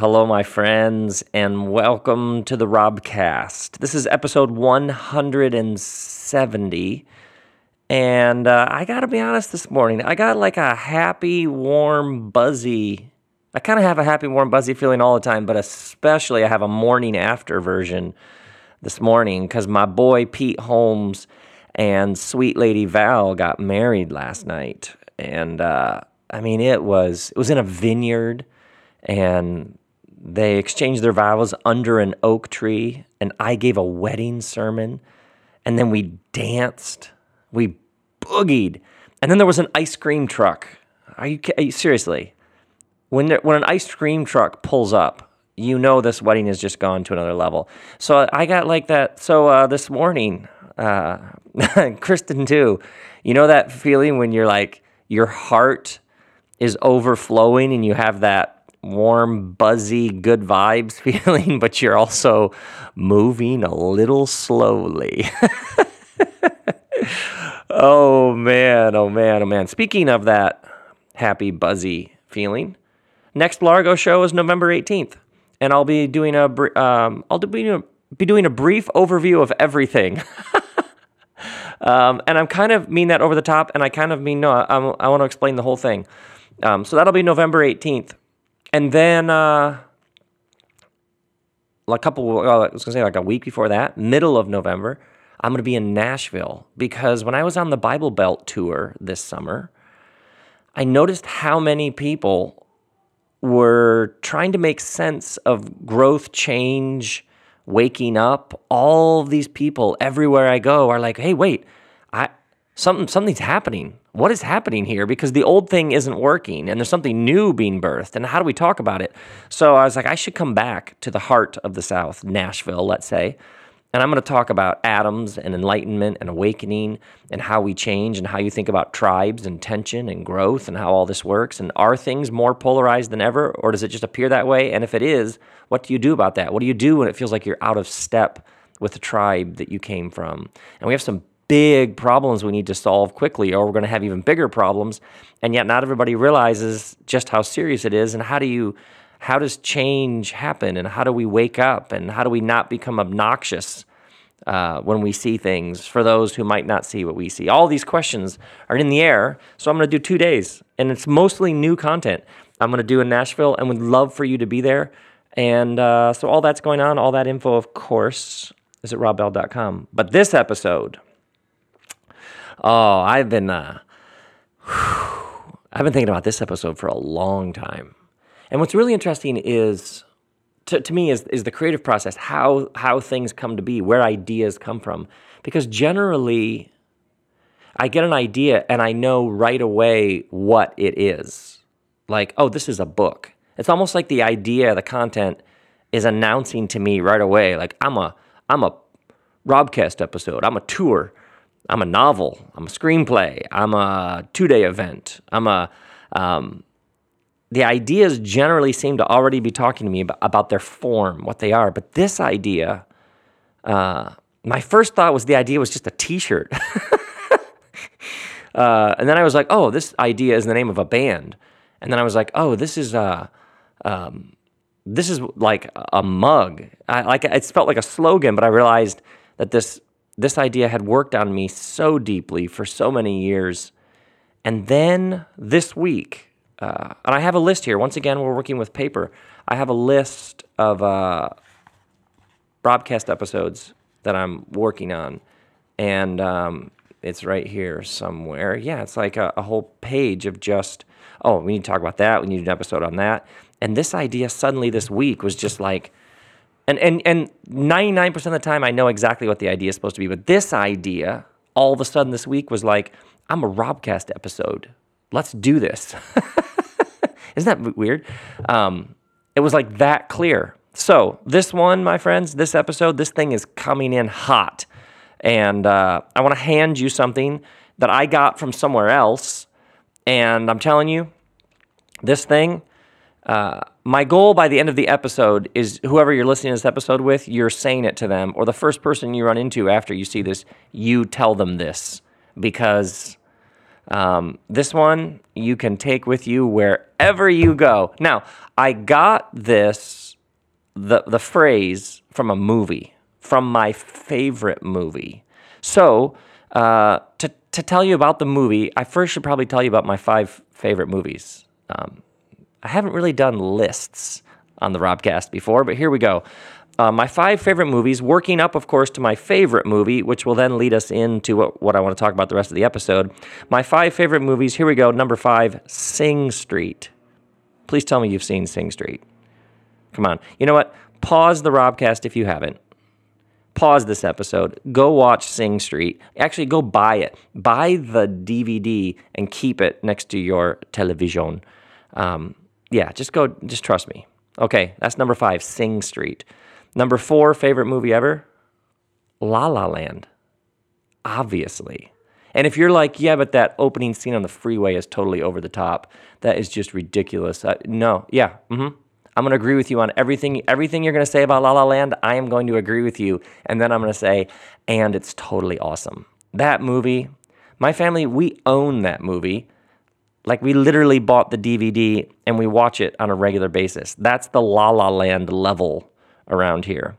Hello, my friends, and welcome to the Robcast. This is episode 170. And uh, I got to be honest this morning, I got like a happy, warm, buzzy. I kind of have a happy, warm, buzzy feeling all the time, but especially I have a morning after version this morning because my boy Pete Holmes and sweet lady Val got married last night. And uh, I mean, it was it was in a vineyard, and they exchanged their vows under an oak tree, and I gave a wedding sermon, and then we danced, we boogied, and then there was an ice cream truck. Are you, are you seriously? When there, when an ice cream truck pulls up, you know this wedding has just gone to another level. So I got like that. So uh, this morning, uh, Kristen too, you know that feeling when you're like your heart is overflowing and you have that warm, buzzy, good vibes feeling, but you're also moving a little slowly. oh man, oh man, oh man. Speaking of that happy, buzzy feeling, next Largo show is November 18th, and I'll be doing a um, I'll be doing a, be doing a brief overview of everything. um, and I'm kind of mean that over the top, and I kind of mean no. I, I want to explain the whole thing. Um, so that'll be November 18th. And then uh, a couple, I was to say like a week before that, middle of November, I'm to be in Nashville because when I was on the Bible Belt tour this summer, I noticed how many people were trying to make sense of growth, change, waking up. All these people everywhere I go are like, "Hey, wait, I something something's happening what is happening here? Because the old thing isn't working and there's something new being birthed and how do we talk about it? So i was like i should come back to the heart of the south nashville let's say and i'm going to talk about atoms and enlightenment and awakening and how we change and how you think about tribes and tension and growth and how all this works and are things more polarized than ever or does it just appear that way? And if it is what do you do about that? What do you do when it feels like you're out of step with the tribe that you came from? And we have some big problems we need to solve quickly, or we're going to have even bigger problems. And yet, not everybody realizes just how serious it is. And how do you, how does change happen? And how do we wake up? And how do we not become obnoxious uh, when we see things for those who might not see what we see? All these questions are in the air. So I'm going to do two days, and it's mostly new content. I'm going to do in Nashville, and would love for you to be there. And uh, so all that's going on, all that info, of course, is at robbell.com. But this episode, Oh, I've been uh, I've been thinking about this episode for a long time. And what's really interesting is to, to me is is the creative process, how how things come to be, where ideas come from. Because generally I get an idea and I know right away what it is. Like, oh, this is a book. It's almost like the idea, the content is announcing to me right away, like I'm a I'm a Robcast episode. I'm a tour. I'm a novel. I'm a screenplay. I'm a two day event. I'm a. Um, the ideas generally seem to already be talking to me about, about their form, what they are. But this idea, uh, my first thought was the idea was just a t shirt. uh, and then I was like, oh, this idea is the name of a band. And then I was like, oh, this is uh, um, this is like a mug. I, like it felt like a slogan, but I realized that this this idea had worked on me so deeply for so many years. And then this week, uh, and I have a list here. Once again, we're working with paper. I have a list of uh, Robcast episodes that I'm working on. And um, it's right here somewhere. Yeah, it's like a, a whole page of just, oh, we need to talk about that. We need an episode on that. And this idea suddenly this week was just like, and and and 99% of the time I know exactly what the idea is supposed to be. But this idea, all of a sudden this week was like, I'm a Robcast episode. Let's do this. Isn't that weird? Um, it was like that clear. So this one, my friends, this episode, this thing is coming in hot. And uh, I want to hand you something that I got from somewhere else. And I'm telling you, this thing, uh, my goal by the end of the episode is whoever you're listening to this episode with, you're saying it to them, or the first person you run into after you see this, you tell them this because Um, this one you can take with you wherever you go. Now, I got this the the phrase from a movie, from my favorite movie. So, uh, to to tell you about the movie, I first should probably tell you about my five favorite movies. Um, I haven't really done lists on the Robcast before, but here we go. Uh, my five favorite movies, working up, of course, to my favorite movie, which will then lead us into what, what I want to talk about the rest of the episode. My five favorite movies, here we go. Number five, Sing Street. Please tell me you've seen Sing Street. Come on. You know what? Pause the Robcast if you haven't. Pause this episode. Go watch Sing Street. Actually, go buy it. Buy the DVD and keep it next to your television. Um, yeah, just go, just trust me. Okay, that's number five, Sing Street. Number four, favorite movie ever? La La Land. Obviously. And if you're like, yeah, but that opening scene on the freeway is totally over the top, that is just ridiculous. Uh, no, yeah, mm-hmm. I'm going to agree with you on everything. Everything you're going to say about La La Land, I am going to agree with you. And then I'm going to say, and it's totally awesome. That movie, my family, we own that movie. Like we literally bought the DVD and we watch it on a regular basis. That's the La La Land level around here.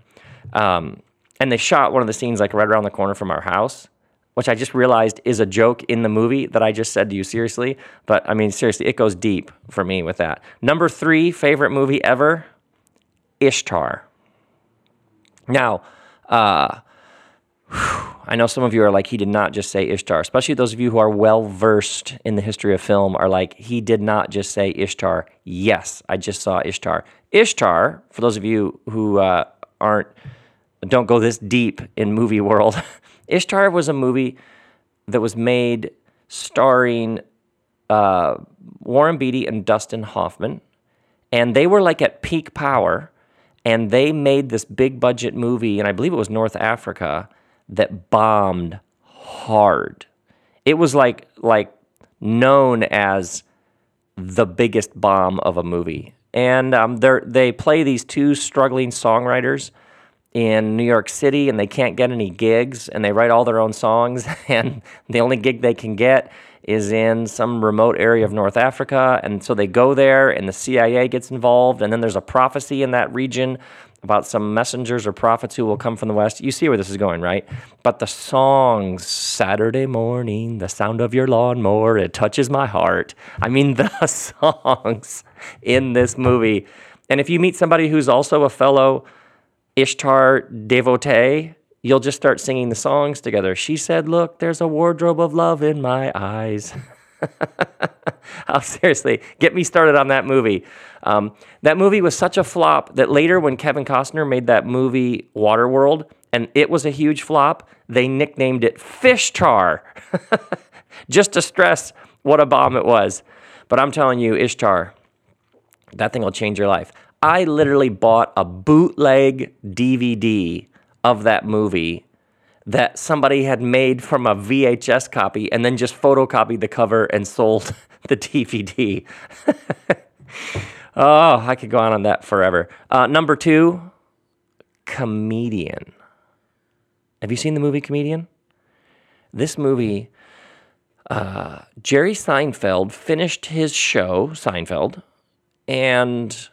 Um, and they shot one of the scenes like right around the corner from our house, which I just realized is a joke in the movie that I just said to you seriously. But I mean, seriously, it goes deep for me with that. Number three favorite movie ever Ishtar. Now, uh, I know some of you are like, he did not just say Ishtar, especially those of you who are well versed in the history of film are like, he did not just say Ishtar. Yes, I just saw Ishtar. Ishtar, for those of you who uh, aren't, don't go this deep in movie world, Ishtar was a movie that was made starring uh, Warren Beatty and Dustin Hoffman. And they were like at peak power. And they made this big budget movie, and I believe it was North Africa that bombed hard. It was like like known as the biggest bomb of a movie. And um, they play these two struggling songwriters in New York City, and they can't get any gigs, and they write all their own songs, and the only gig they can get is in some remote area of North Africa, and so they go there, and the CIA gets involved, and then there's a prophecy in that region about some messengers or prophets who will come from the west. You see where this is going, right? But the songs, Saturday morning, the sound of your lawnmower, it touches my heart. I mean, the songs in this movie. And if you meet somebody who's also a fellow Ishtar devotee, you'll just start singing the songs together. She said, Look, there's a wardrobe of love in my eyes. oh, seriously, get me started on that movie. Um, that movie was such a flop that later, when Kevin Costner made that movie Waterworld, and it was a huge flop, they nicknamed it Fish Tar, just to stress what a bomb it was. But I'm telling you, Ishtar, that thing will change your life. I literally bought a bootleg DVD of that movie that somebody had made from a VHS copy and then just photocopied the cover and sold the DVD. oh, I could go on on that forever. Uh, number two, Comedian. Have you seen the movie Comedian? This movie, uh, Jerry Seinfeld finished his show, Seinfeld, and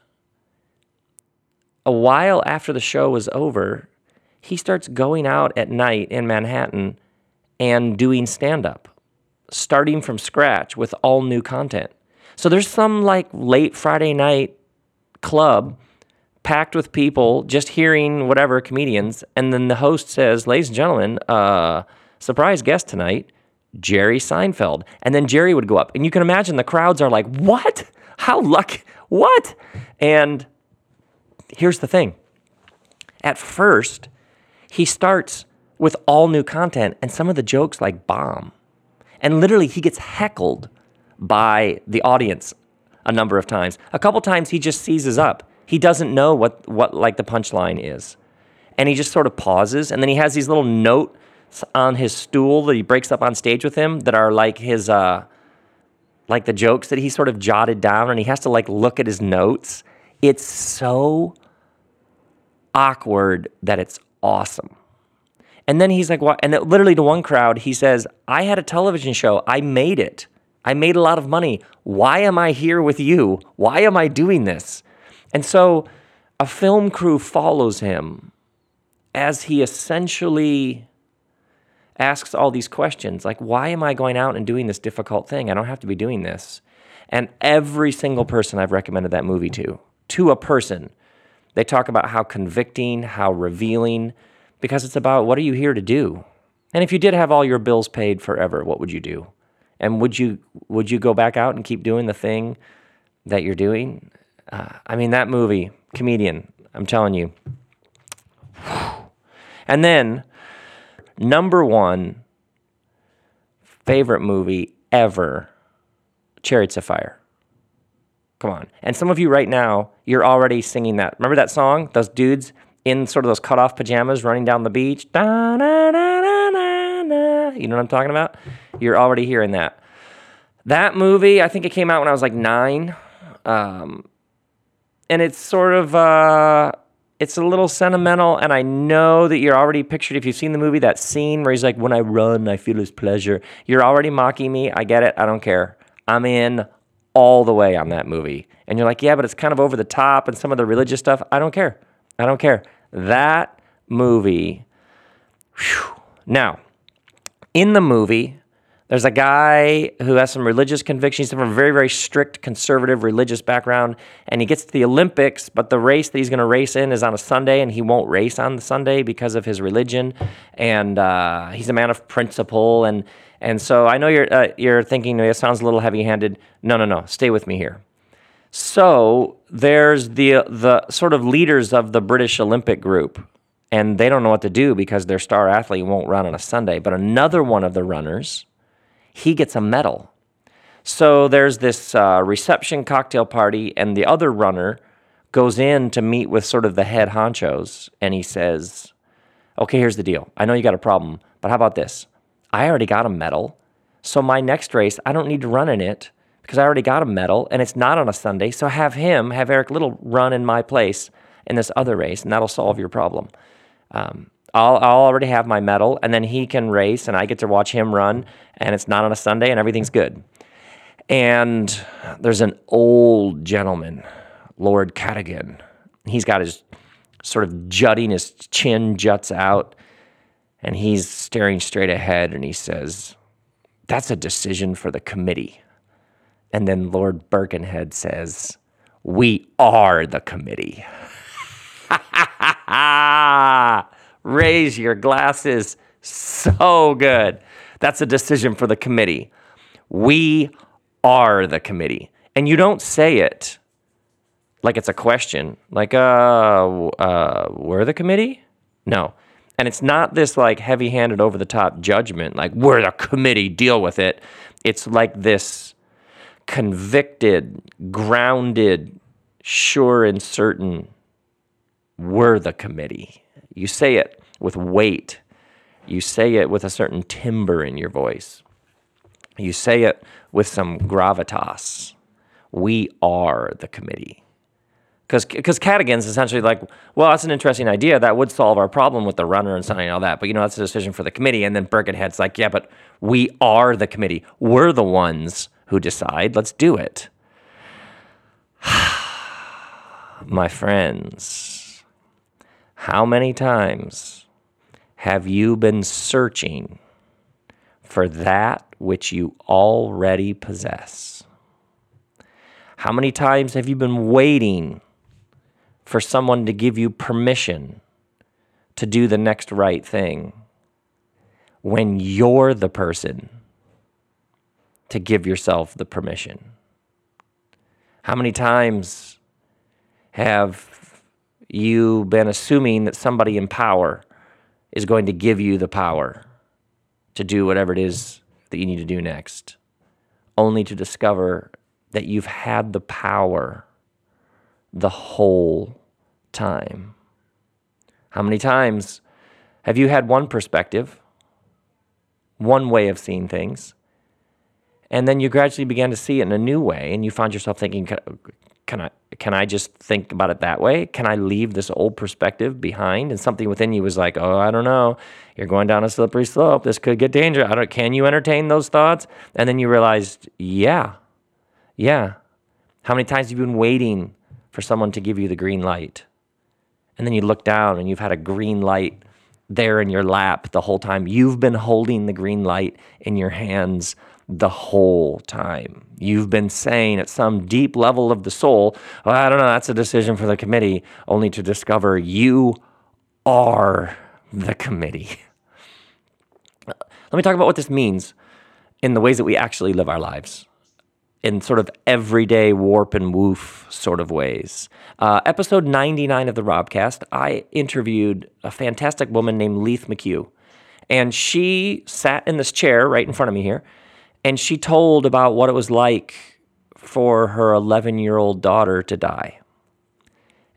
a while after the show was over, he starts going out at night in Manhattan and doing stand up, starting from scratch with all new content. So there's some like late Friday night club packed with people just hearing whatever comedians. And then the host says, Ladies and gentlemen, uh, surprise guest tonight, Jerry Seinfeld. And then Jerry would go up. And you can imagine the crowds are like, What? How lucky? What? And here's the thing at first, he starts with all new content and some of the jokes like bomb. And literally, he gets heckled by the audience a number of times. A couple times, he just seizes up. He doesn't know what, what like the punchline is. And he just sort of pauses. And then he has these little notes on his stool that he breaks up on stage with him that are like his, uh, like the jokes that he sort of jotted down. And he has to like look at his notes. It's so awkward that it's awesome. And then he's like, what? And literally to one crowd, he says, I had a television show. I made it. I made a lot of money. Why am I here with you? Why am I doing this? And so a film crew follows him as he essentially asks all these questions like, why am I going out and doing this difficult thing? I don't have to be doing this. And every single person I've recommended that movie to, to a person, they talk about how convicting, how revealing, because it's about what are you here to do? And if you did have all your bills paid forever, what would you do? And would you would you go back out and keep doing the thing that you're doing? Uh, I mean, that movie, comedian. I'm telling you. And then, number one favorite movie ever, Chariots of Fire. Come on. And some of you right now, you're already singing that. Remember that song? Those dudes in sort of those cut off pajamas running down the beach. You know what I'm talking about? You're already hearing that. That movie, I think it came out when I was like nine. Um, and it's sort of uh, it's a little sentimental and i know that you're already pictured if you've seen the movie that scene where he's like when i run i feel his pleasure you're already mocking me i get it i don't care i'm in all the way on that movie and you're like yeah but it's kind of over the top and some of the religious stuff i don't care i don't care that movie whew. now in the movie there's a guy who has some religious convictions. From a very, very strict conservative religious background, and he gets to the Olympics, but the race that he's going to race in is on a Sunday, and he won't race on the Sunday because of his religion. And uh, he's a man of principle, and and so I know you're uh, you're thinking it sounds a little heavy-handed. No, no, no. Stay with me here. So there's the the sort of leaders of the British Olympic group, and they don't know what to do because their star athlete won't run on a Sunday. But another one of the runners he gets a medal. So there's this uh, reception cocktail party, and the other runner goes in to meet with sort of the head honchos, and he says, Okay, here's the deal. I know you got a problem, but how about this? I already got a medal. So my next race, I don't need to run in it because I already got a medal and it's not on a Sunday. So have him, have Eric Liddell run in my place in this other race, and that'll solve your problem. Um, I'll, I'll already have my medal, and then he can race, and I get to watch him run, and it's not on a Sunday, and everything's good. And there's an old gentleman, Lord Cadogan. He's got his sort of jutting, his chin juts out, and he's staring straight ahead, and he says, That's a decision for the committee. And then Lord Birkenhead says, We are the committee. Raise your glasses. So good. That's a decision for the committee. We are the committee. And you don't say it like it's a question, like, uh, uh, we're the committee? No. And it's not this like heavy handed over the top judgment, like, we're the committee, deal with it. It's like this convicted, grounded, sure and certain, we're the committee. You say it with weight. You say it with a certain timbre in your voice. You say it with some gravitas. We are the committee. Because Cadogan's essentially like, well, that's an interesting idea. That would solve our problem with the runner and something and all that. But, you know, that's a decision for the committee. And then Birkenhead's like, yeah, but we are the committee. We're the ones who decide. Let's do it. My friends how many times have you been searching for that which you already possess? How many times have you been waiting for someone to give you permission to do the next right thing when you're the person to give yourself the permission? How many times have you've been assuming that somebody in power is going to give you the power to do whatever it is that you need to do next, only to discover that you've had the power the whole time. How many times have you had one perspective, one way of seeing things, and then you gradually began to see it in a new way, and you found yourself thinking, can I can I just think about it that way? Can I leave this old perspective behind? And something within you was like, oh, I don't know. You're going down a slippery slope. This could get dangerous. I don't. Can you entertain those thoughts? And then you realized, yeah, yeah. How many times have you been waiting for someone to give you the green light? And then you look down and you've had a green light there in your lap the whole time. You've been holding the green light in your hands the whole time. You've been saying at some deep level of the soul, well, I don't know, that's a decision for the committee, only to discover you are the committee. Let me talk about what this means in the ways that we actually live our lives in sort of everyday warp and woof sort of ways. Uh, episode 99 of the Robcast, I interviewed a fantastic woman named Leith McHugh. And she sat in this chair right in front of me here, and she told about what it was like for her 11 year old daughter to die,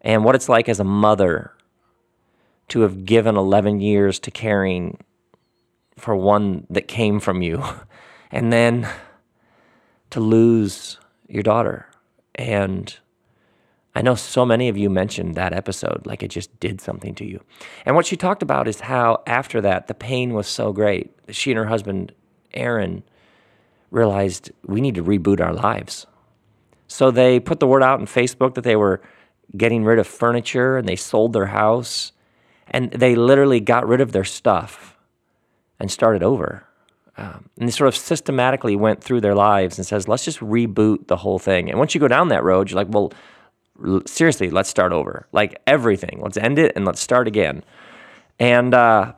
and what it's like as a mother to have given 11 years to caring for one that came from you, and then to lose your daughter. And I know so many of you mentioned that episode like it just did something to you. And what she talked about is how after that, the pain was so great that she and her husband, Aaron, realized we need to reboot our lives. So they put the word out on Facebook that they were getting rid of furniture and they sold their house and they literally got rid of their stuff and started over. Um, and they sort of systematically went through their lives and says, let's just reboot the whole thing. And once you go down that road, you're like, well, seriously, let's start over. Like everything, let's end it and let's start again. And uh,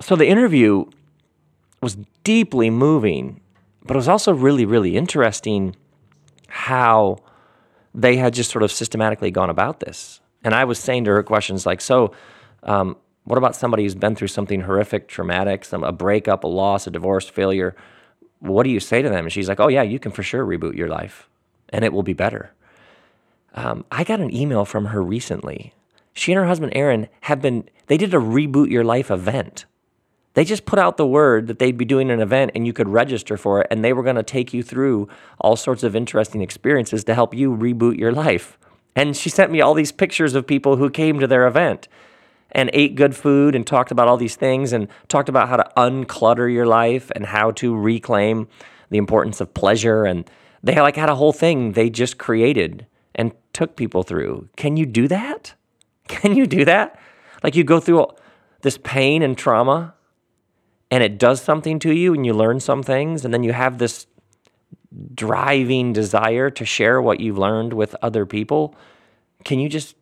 so the interview was deeply moving, but it was also really, really interesting how they had just sort of systematically gone about this. And I was saying to her questions like, so, um, what about somebody who's been through something horrific, traumatic, some a breakup, a loss, a divorce, failure? What do you say to them? And she's like, "Oh yeah, you can for sure reboot your life, and it will be better." Um, I got an email from her recently. She and her husband Aaron have been. They did a reboot your life event. They just put out the word that they'd be doing an event and you could register for it, and they were going to take you through all sorts of interesting experiences to help you reboot your life. And she sent me all these pictures of people who came to their event and ate good food and talked about all these things and talked about how to unclutter your life and how to reclaim the importance of pleasure and they like had a whole thing they just created and took people through. Can you do that? Can you do that? Like you go through this pain and trauma and it does something to you and you learn some things and then you have this driving desire to share what you've learned with other people. Can you just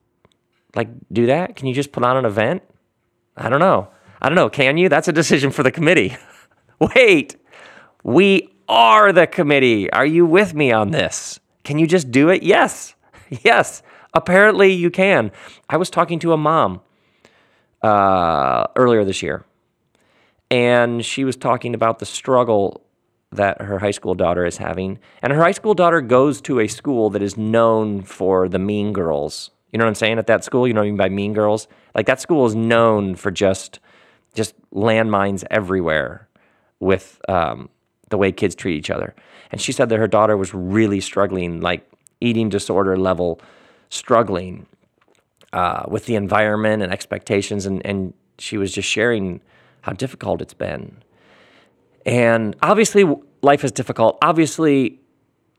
like do that? Can you just put on an event? I don't know. I don't know. Can you? That's a decision for the committee. Wait, we are the committee. Are you with me on this? Can you just do it? Yes. Yes. Apparently you can. I was talking to a mom uh, earlier this year, and she was talking about the struggle that her high school daughter is having. And her high school daughter goes to a school that is known for the mean girls you know what I'm saying? At that school, you know what I mean by mean girls? Like that school is known for just just landmines everywhere with um, the way kids treat each other. And she said that her daughter was really struggling, like eating disorder level, struggling uh, with the environment and expectations. And, and she was just sharing how difficult it's been. And obviously, life is difficult. Obviously,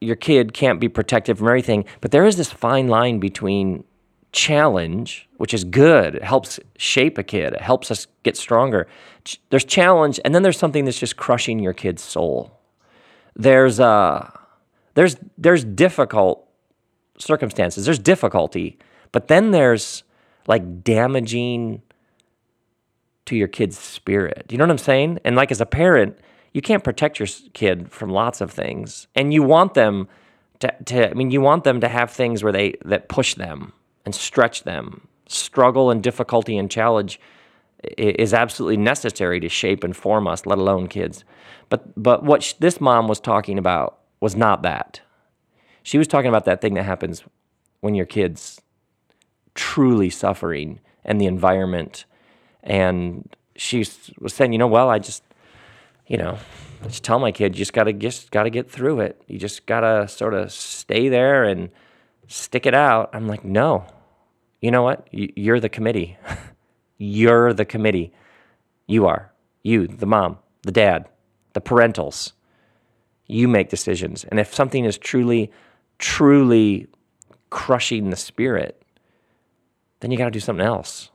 your kid can't be protected from everything, but there is this fine line between challenge, which is good. It helps shape a kid. It helps us get stronger. There's challenge, and then there's something that's just crushing your kid's soul. There's uh, there's there's difficult circumstances. There's difficulty, but then there's like damaging to your kid's spirit. You know what I'm saying? And like as a parent, you can't protect your kid from lots of things, and you want them to, to I mean, you want them to have things where they that push them and stretch them. Struggle and difficulty and challenge is absolutely necessary to shape and form us, let alone kids. But but what sh- this mom was talking about was not that. She was talking about that thing that happens when your kids truly suffering and the environment. And she was saying, you know, well, I just, you know, just tell my kid, you just gotta just gotta get through it. You just gotta sort of stay there and stick it out. I'm like, no. You know what? You're the committee. You're the committee. You are. You, the mom, the dad, the parentals. You make decisions. And if something is truly, truly crushing the spirit, then you got to do something else.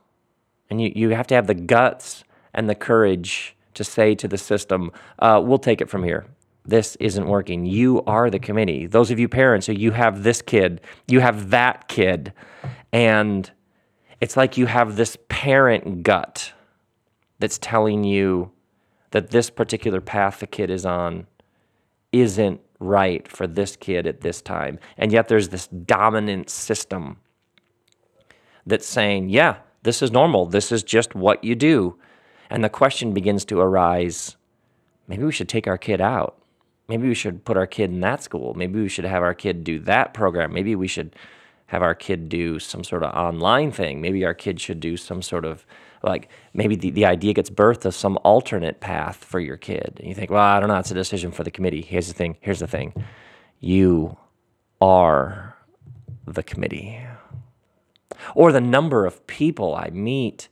And you, you have to have the guts and the courage to say to the system, uh, we'll take it from here. This isn't working. You are the committee. Those of you parents, so you have this kid, you have that kid. And it's like you have this parent gut that's telling you that this particular path the kid is on isn't right for this kid at this time. And yet there's this dominant system that's saying, yeah, this is normal. This is just what you do. And the question begins to arise maybe we should take our kid out. Maybe we should put our kid in that school. Maybe we should have our kid do that program. Maybe we should have our kid do some sort of online thing. Maybe our kid should do some sort of like maybe the, the idea gets birthed of some alternate path for your kid. And you think, well, I don't know, it's a decision for the committee. Here's the thing, here's the thing. You are the committee. Or the number of people I meet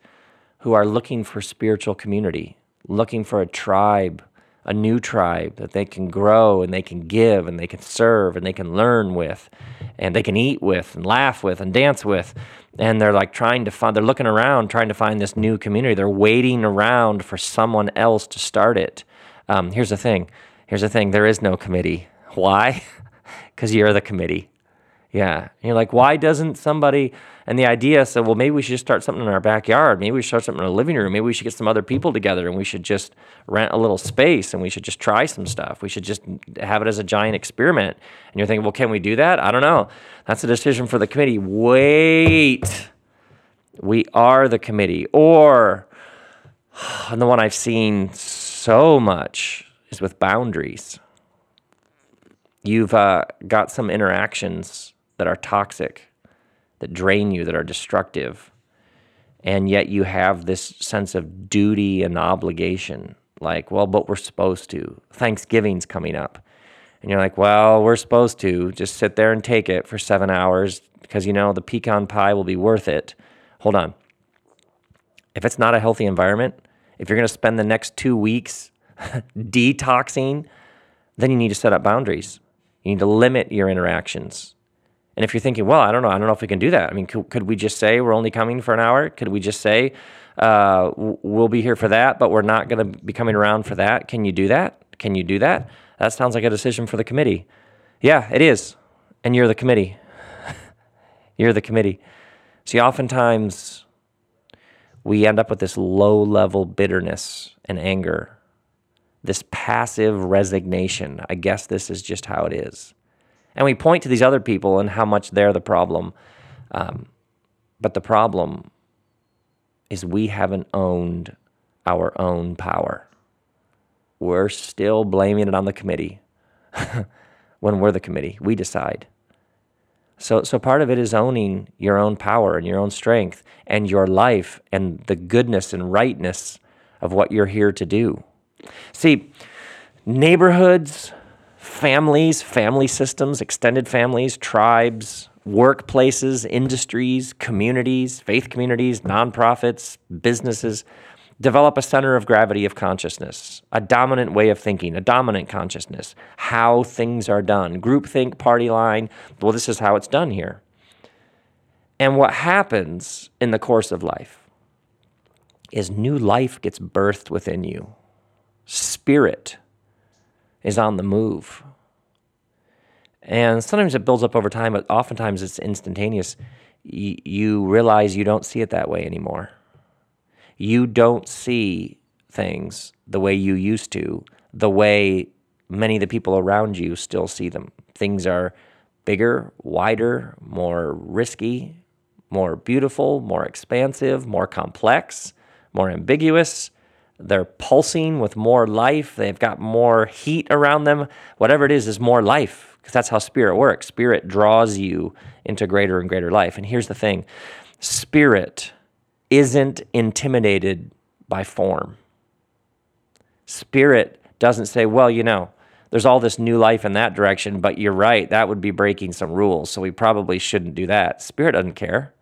who are looking for spiritual community, looking for a tribe, a new tribe that they can grow and they can give and they can serve and they can learn with and they can eat with and laugh with and dance with. And they're like trying to find, they're looking around trying to find this new community. They're waiting around for someone else to start it. Um, here's the thing here's the thing there is no committee. Why? Because you're the committee. Yeah. And you're like, why doesn't somebody? And the idea said, well, maybe we should just start something in our backyard. Maybe we should start something in our living room. Maybe we should get some other people together and we should just rent a little space and we should just try some stuff. We should just have it as a giant experiment. And you're thinking, well, can we do that? I don't know. That's a decision for the committee. Wait. We are the committee. Or, and the one I've seen so much is with boundaries. You've uh, got some interactions that are toxic, that drain you, that are destructive. And yet you have this sense of duty and obligation. Like, well, but we're supposed to. Thanksgiving's coming up. And you're like, well, we're supposed to just sit there and take it for seven hours because, you know, the pecan pie will be worth it. Hold on. If it's not a healthy environment, if you're going to spend the next two weeks detoxing, then you need to set up boundaries. You need to limit your interactions. And if you're thinking, well, I don't know, I don't know if we can do that. I mean, could, could we just say we're only coming for an hour? Could we just say uh, we'll be here for that, but we're not going to be coming around for that? Can you do that? Can you do that? That sounds like a decision for the committee. Yeah, it is. And you're the committee. you're the committee. See, oftentimes we end up with this low level bitterness and anger, this passive resignation. I guess this is just how it is. And we point to these other people and how much they're the problem. Um, but the problem is we haven't owned our own power. We're still blaming it on the committee when we're the committee. We decide. So, so part of it is owning your own power and your own strength and your life and the goodness and rightness of what you're here to do. See, neighborhoods, families, family systems, extended families, tribes, workplaces, industries, communities, faith communities, nonprofits, businesses develop a center of gravity of consciousness, a dominant way of thinking, a dominant consciousness, how things are done. Groupthink, party line, well, this is how it's done here. And what happens in the course of life is new life gets birthed within you. Spirit is on the move. And sometimes it builds up over time, but oftentimes it's instantaneous. Y- you realize you don't see it that way anymore. You don't see things the way you used to, the way many of the people around you still see them. Things are bigger, wider, more risky, more beautiful, more expansive, more complex, more ambiguous. They're pulsing with more life. They've got more heat around them. Whatever it is, is more life because that's how spirit works. Spirit draws you into greater and greater life. And here's the thing spirit isn't intimidated by form, spirit doesn't say, well, you know, there's all this new life in that direction, but you're right, that would be breaking some rules, so we probably shouldn't do that. Spirit doesn't care.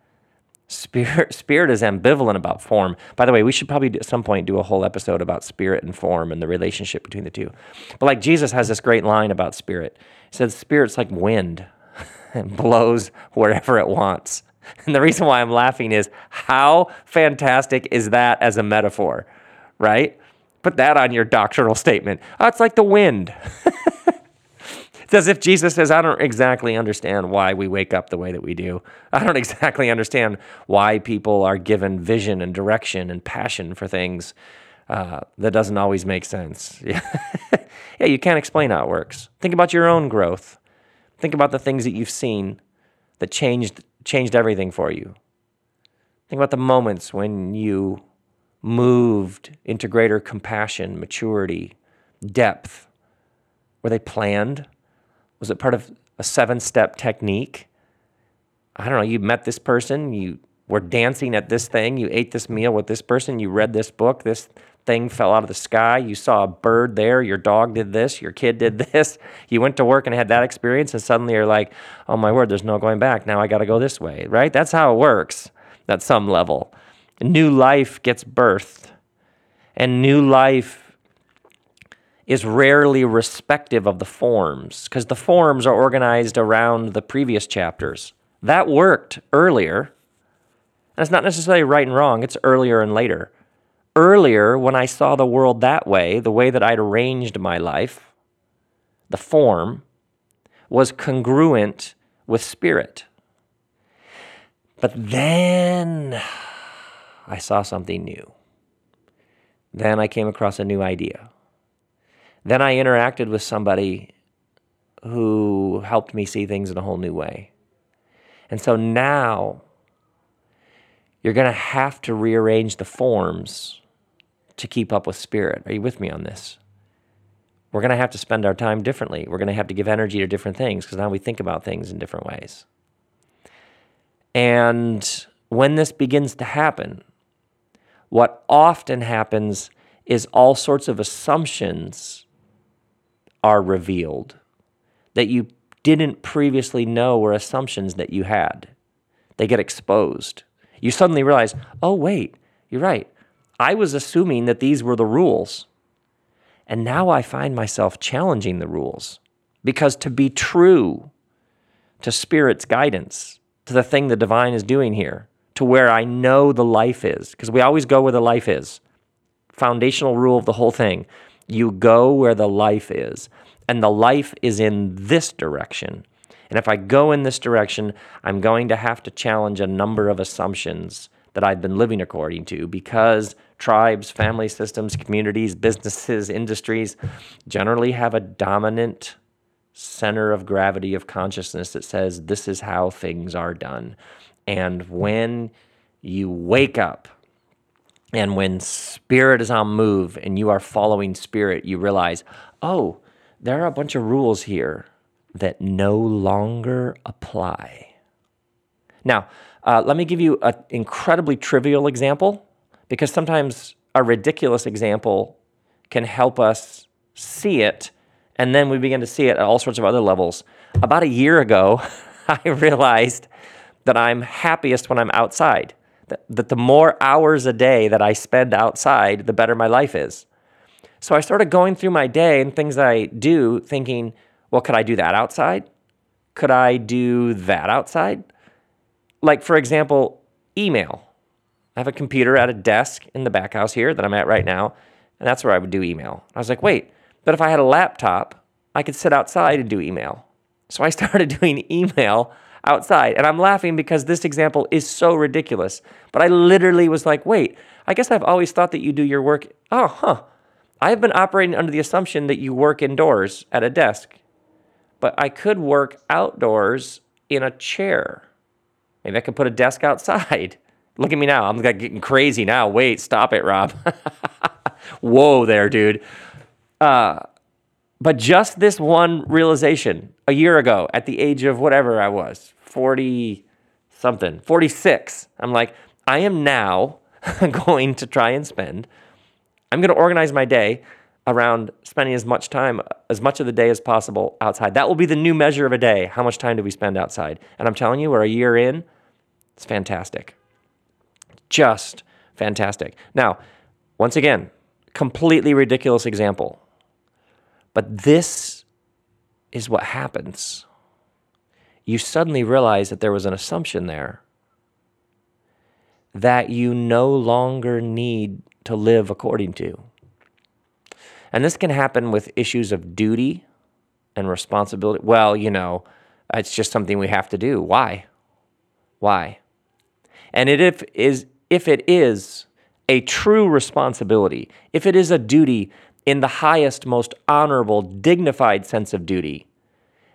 Spirit, spirit is ambivalent about form. By the way, we should probably at some point do a whole episode about spirit and form and the relationship between the two. But like Jesus has this great line about spirit. He says, Spirit's like wind, it blows wherever it wants. And the reason why I'm laughing is how fantastic is that as a metaphor, right? Put that on your doctrinal statement. Oh, it's like the wind. It's as if Jesus says, I don't exactly understand why we wake up the way that we do. I don't exactly understand why people are given vision and direction and passion for things. Uh, that doesn't always make sense. yeah, you can't explain how it works. Think about your own growth. Think about the things that you've seen that changed changed everything for you. Think about the moments when you moved into greater compassion, maturity, depth? Were they planned? Was it part of a seven step technique? I don't know, you met this person, you were dancing at this thing, you ate this meal with this person, you read this book, this thing fell out of the sky, you saw a bird there, your dog did this, your kid did this, you went to work and had that experience, and suddenly you're like, oh my word, there's no going back. Now I got to go this way, right? That's how it works at some level new life gets birthed, and new life is rarely respective of the forms because the forms are organized around the previous chapters. That worked earlier. And it's not necessarily right and wrong, it's earlier and later. Earlier, when I saw the world that way, the way that I'd arranged my life, the form was congruent with spirit. But then I saw something new. Then I came across a new idea. Then I interacted with somebody who helped me see things in a whole new way. And so now you're going to have to rearrange the forms to keep up with spirit. Are you with me on this? We're going to have to spend our time differently. We're going to have to give energy to different things because now we think about things in different ways. And when this begins to happen, what often happens is all sorts of assumptions are revealed that you didn't previously know were assumptions that you had. They get exposed. You suddenly realize, oh, wait, you're right. I was assuming that these were the rules. And now I find myself challenging the rules because to be true to Spirit's guidance, to the thing the divine is doing here, to where I know the life is, because we always go where the life is. Foundational rule of the whole thing you go where the life is, and the life is in this direction. And if I go in this direction, I'm going to have to challenge a number of assumptions that I've been living according to because tribes, family systems, communities, businesses, industries generally have a dominant center of gravity of consciousness that says this is how things are done. And when you wake up and when spirit is on move and you are following spirit, you realize, oh, there are a bunch of rules here that no longer apply. Now, uh, let me give you an incredibly trivial example because sometimes a ridiculous example can help us see it, and then we begin to see it at all sorts of other levels. About a year ago, I realized that I'm happiest when I'm outside. That, the more hours a day that I spend outside, the better my life is. So I started going through my day and things I do, thinking, well, could I do that outside? Could I do that outside? Like, for example, email. I have a computer at a desk in the back house here that I'm at right now, and that's where I would do email. I was like, wait, but if I had a laptop, I could sit outside and do email. So I started doing email outside. And I'm laughing because this example is so ridiculous. But I literally was like, wait, I guess I've always thought that you do your work. Oh, huh. I've been operating under the assumption that you work indoors at a desk, but I could work outdoors in a chair. Maybe I could put a desk outside. Look at me now. I'm like getting crazy now. Wait, stop it, Rob. Whoa, there, dude. Uh, but just this one realization a year ago at the age of whatever I was, 40 something, 46, I'm like, I am now going to try and spend, I'm going to organize my day. around spending as much time, as much of the day as possible outside. That will be the new measure of a day. How much time do we spend outside? And I'm telling you, we're a year in. It's fantastic. Just fantastic. Now, once again, completely ridiculous example. But this is what happens. You suddenly realize that there was an assumption there that you no longer need to live according to. And this can happen with issues of duty and responsibility. Well, you know, it's just something we have to do. Why? Why? And it if is if it is a true responsibility, if it is a duty in the highest, most honorable, dignified sense of duty,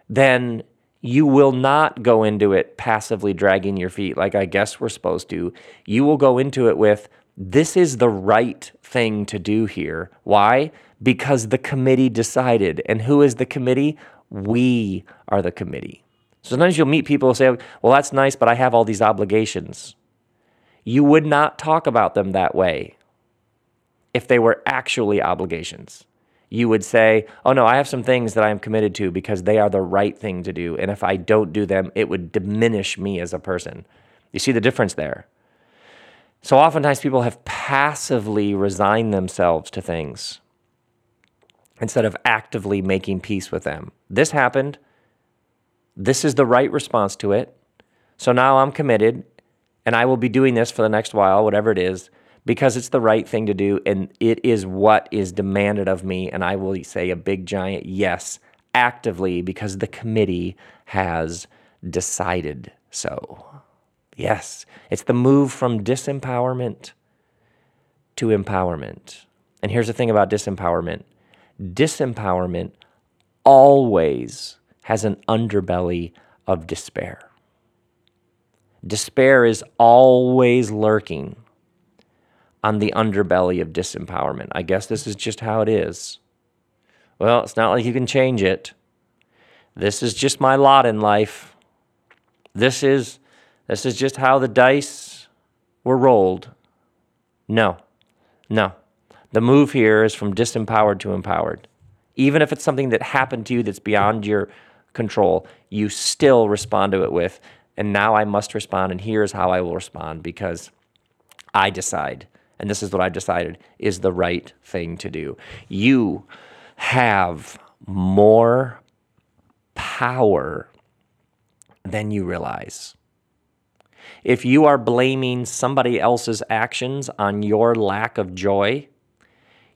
then you will not go into it passively dragging your feet like I guess we're supposed to. You will go into it with, this is the right thing to do here. Why? Because the committee decided. And who is the committee? We are the committee. So sometimes you'll meet people who say, well, that's nice, but I have all these obligations. You would not talk about them that way if they were actually obligations you would say, Oh, no, I have some things that I am committed to because they are the right thing to do. And if I don't do them, it would diminish me as a person. You see the difference there? So oftentimes people have passively resigned themselves to things instead of actively making peace with them. This happened. This is the right response to it. So now I'm committed and I will be doing this for the next while, whatever it is because it's the right thing to do and it is what is demanded of me. And I will say a big giant yes actively because the committee has decided so. Yes, it's the move from disempowerment to empowerment. And here's the thing about disempowerment disempowerment always has an underbelly of despair. Despair is always lurking on the underbelly of disempowerment. I guess this is just how it is. Well, it's not like you can change it. This is just my lot in life. This is this is just how the dice were rolled. No. No. The move here is from disempowered to empowered. Even if it's something that happened to you that's beyond your control, you still respond to it with, and now I must respond, and here's how I will respond because I decide and this is what I've decided is the right thing to do. You have more power than you realize. If you are blaming somebody else's actions on your lack of joy,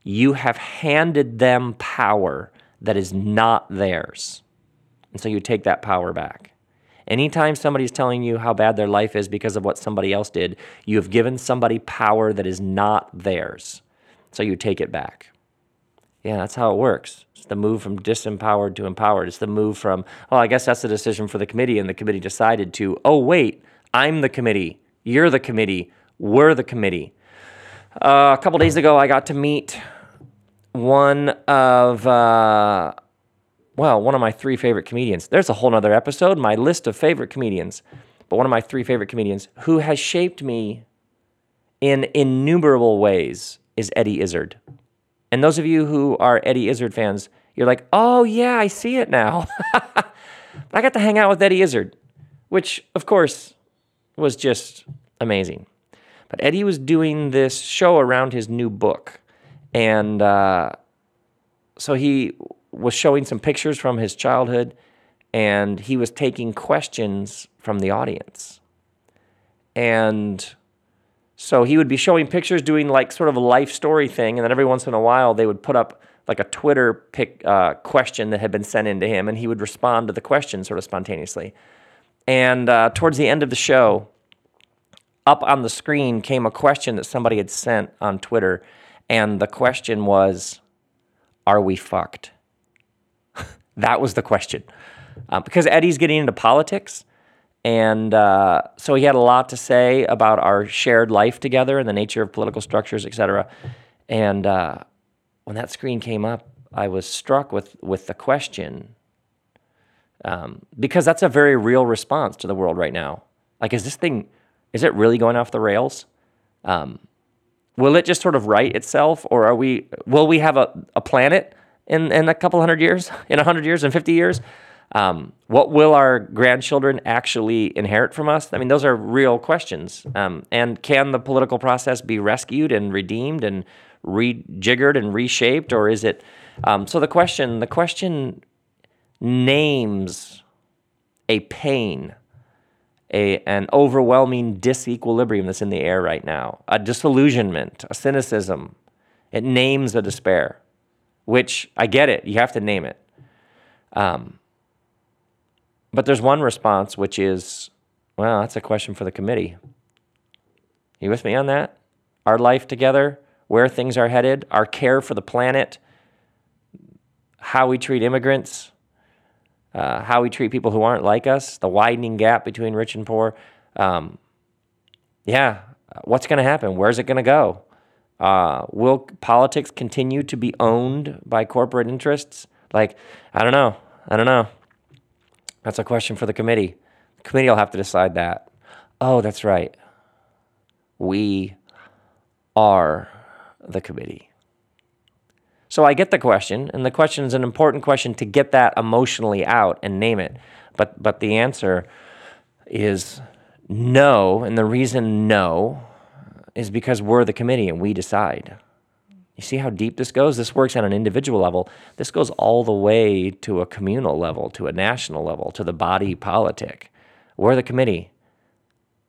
you have handed them power that is not theirs. And so you take that power back. Anytime somebody's telling you how bad their life is because of what somebody else did, you have given somebody power that is not theirs. So you take it back. Yeah, that's how it works. It's the move from disempowered to empowered. It's the move from, oh, I guess that's the decision for the committee, and the committee decided to, oh, wait, I'm the committee. You're the committee. We're the committee. Uh, a couple days ago, I got to meet one of uh, well, one of my three favorite comedians. There's a whole other episode, my list of favorite comedians. But one of my three favorite comedians who has shaped me in innumerable ways is Eddie Izzard. And those of you who are Eddie Izzard fans, you're like, oh, yeah, I see it now. I got to hang out with Eddie Izzard, which, of course, was just amazing. But Eddie was doing this show around his new book. And uh, so he was showing some pictures from his childhood and he was taking questions from the audience. And so he would be showing pictures, doing like sort of a life story thing, and then every once in a while they would put up like a Twitter pick uh, question that had been sent in to him, and he would respond to the question sort of spontaneously. And uh, towards the end of the show, up on the screen came a question that somebody had sent on Twitter, and the question was, "Are we fucked?" That was the question. Uh, because Eddie's getting into politics. And uh, so he had a lot to say about our shared life together and the nature of political structures, et cetera. And uh, when that screen came up, I was struck with, with the question um, because that's a very real response to the world right now. Like, is this thing, is it really going off the rails? Um, will it just sort of right itself, or are we? Will we have a, a planet in in a couple hundred years, in a hundred years, in fifty years? Um, what will our grandchildren actually inherit from us? I mean, those are real questions. Um, and can the political process be rescued and redeemed and rejiggered and reshaped, or is it? Um, so the question, the question names a pain, a an overwhelming disequilibrium that's in the air right now, a disillusionment, a cynicism. It names a despair, which I get it. You have to name it. Um, but there's one response, which is, well, that's a question for the committee. You with me on that? Our life together, where things are headed, our care for the planet, how we treat immigrants, uh, how we treat people who aren't like us, the widening gap between rich and poor. Um, yeah, what's going to happen? Where's it going to go? Uh, will politics continue to be owned by corporate interests? Like, I don't know. I don't know. That's a question for the committee. The committee will have to decide that. Oh, that's right. We are the committee. So I get the question, and the question is an important question to get that emotionally out and name it. But but the answer is no, and the reason no is because we're the committee and we decide. You see how deep this goes? This works on an individual level. This goes all the way to a communal level, to a national level, to the body politic. We're the committee,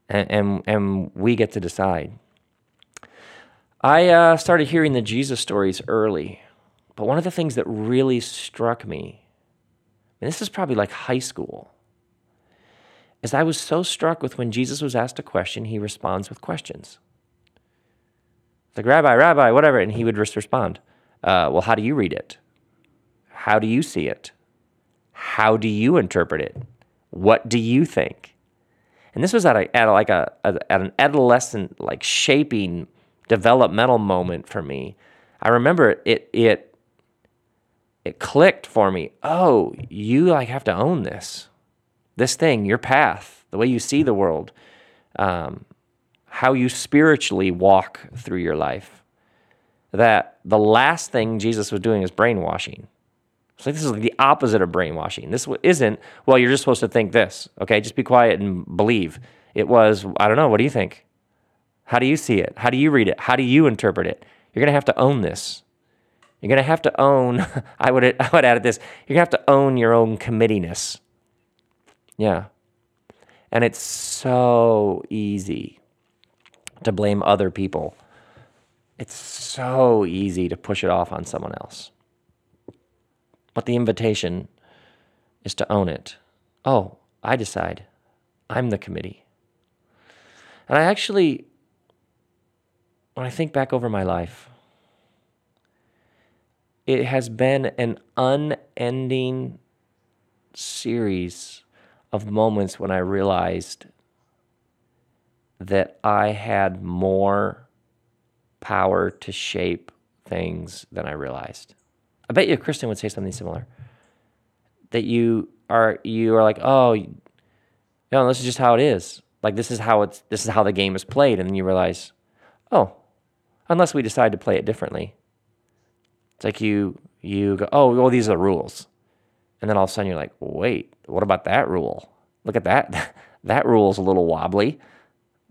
and, and, and we get to decide. I uh, started hearing the Jesus stories early, but one of the things that really struck me, and this is probably like high school, is I was so struck with when Jesus was asked a question, he responds with questions like rabbi, rabbi, whatever, and he would just respond, uh, "Well, how do you read it? How do you see it? How do you interpret it? What do you think?" And this was at a, at like a, a at an adolescent like shaping developmental moment for me. I remember it it it clicked for me. Oh, you like have to own this, this thing, your path, the way you see the world. Um, how you spiritually walk through your life. That the last thing Jesus was doing is brainwashing. Like this is like the opposite of brainwashing. This isn't, well, you're just supposed to think this, okay? Just be quiet and believe. It was, I don't know, what do you think? How do you see it? How do you read it? How do you interpret it? You're going to have to own this. You're going to have to own, I would, I would add this, you're going to have to own your own committiness. Yeah. And it's so easy to blame other people. It's so easy to push it off on someone else. But the invitation is to own it. Oh, I decide. I'm the committee. And I actually, when I think back over my life, it has been an unending series of moments when I realized that I had more power to shape things than I realized. I bet you Kristen would say something similar. That you are you are like, oh, know, this is just how it is. Like this is how it's this is how the game is played, and then you realize, oh, unless we decide to play it differently. It's like you you go, oh, well, these are the rules, and then all of a sudden you're like, wait, what about that rule? Look at that. that rule's a little wobbly.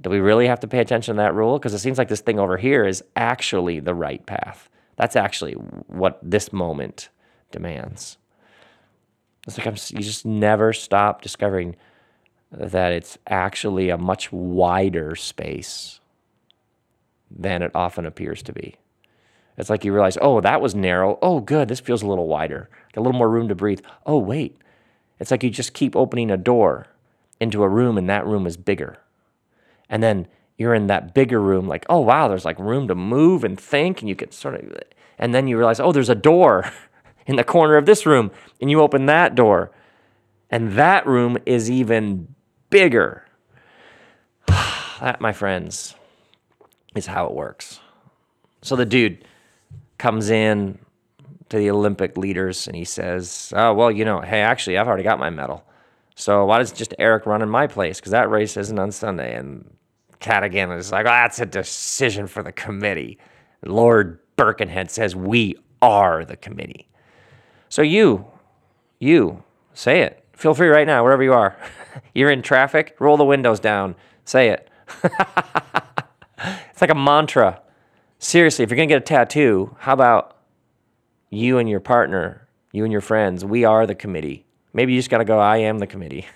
Do we really have to pay attention to that rule? Because it seems like this thing over here is actually the right path. That's actually what this moment demands. It's like I'm, you just never stop discovering that it's actually a much wider space than it often appears to be. It's like you realize, oh, that was narrow. Oh, good, this feels a little wider, a little more room to breathe. Oh, wait. It's like you just keep opening a door into a room, and that room is bigger. And then you're in that bigger room, like, oh, wow, there's like room to move and think. And you can sort of, and then you realize, oh, there's a door in the corner of this room. And you open that door. And that room is even bigger. that, my friends, is how it works. So the dude comes in to the Olympic leaders and he says, Oh, well, you know, hey, actually, I've already got my medal. So why does just Eric run in my place? Because that race isn't on Sunday. And Cadogan is like, oh, that's a decision for the committee. Lord Birkenhead says we are the committee. So you, you, say it. Feel free right now, wherever you are. You're in traffic, roll the windows down, say it. it's like a mantra. Seriously, if you're going to get a tattoo, how about you and your partner, you and your friends, we are the committee. Maybe you just got to go, I am the committee.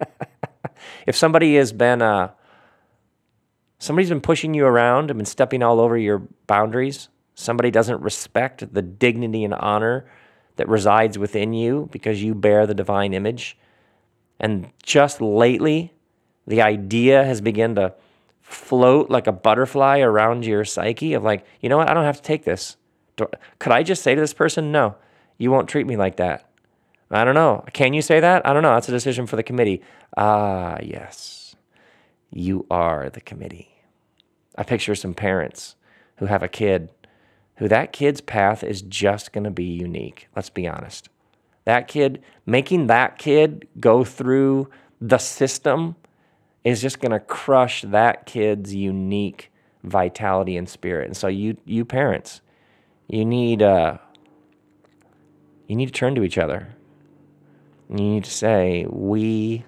if somebody has been, uh, somebody's been pushing you around and been stepping all over your boundaries, somebody doesn't respect the dignity and honor that resides within you because you bear the divine image. And just lately, the idea has begun to float like a butterfly around your psyche of like, you know what? I don't have to take this. Could I just say to this person, no, you won't treat me like that? I don't know. Can you say that? I don't know. That's a decision for the committee. Ah, yes. You are the committee. I picture some parents who have a kid who that kid's path is just going to be unique. Let's be honest. That kid, making that kid go through the system is just going to crush that kid's unique vitality and spirit. And so you you parents, you need uh you need to turn to each other. You need to say, "We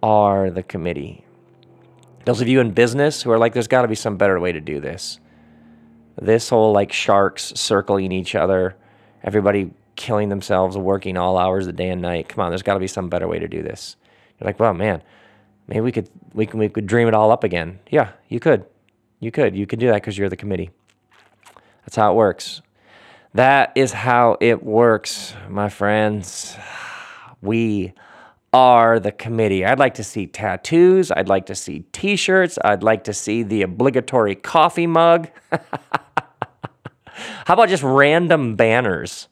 are the committee." Those of you in business who are like, "There's got to be some better way to do this." This whole like sharks circling each other, everybody killing themselves, working all hours of the day and night. Come on, there's got to be some better way to do this. You're like, well, man, maybe we could we can we could dream it all up again. Yeah, you could, you could, you could do that because you're the committee. That's how it works. That is how it works, my friends. We are the committee. I'd like to see tattoos. I'd like to see t shirts. I'd like to see the obligatory coffee mug. How about just random banners?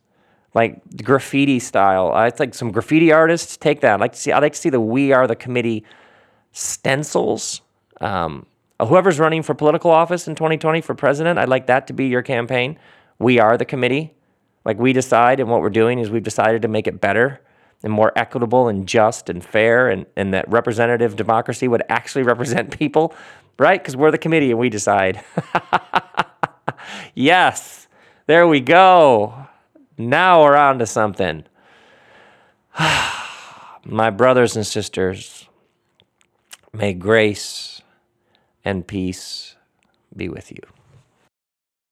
Like graffiti style. I think some graffiti artists take that. I'd like to see. I'd like to see the "We Are the Committee" stencils. Um, whoever's running for political office in 2020 for president, I'd like that to be your campaign. We are the committee. Like we decide, and what we're doing is we've decided to make it better and more equitable and just and fair, and, and that representative democracy would actually represent people, right? Because we're the committee and we decide. yes, there we go. Now we're on to something. My brothers and sisters, may grace and peace be with you.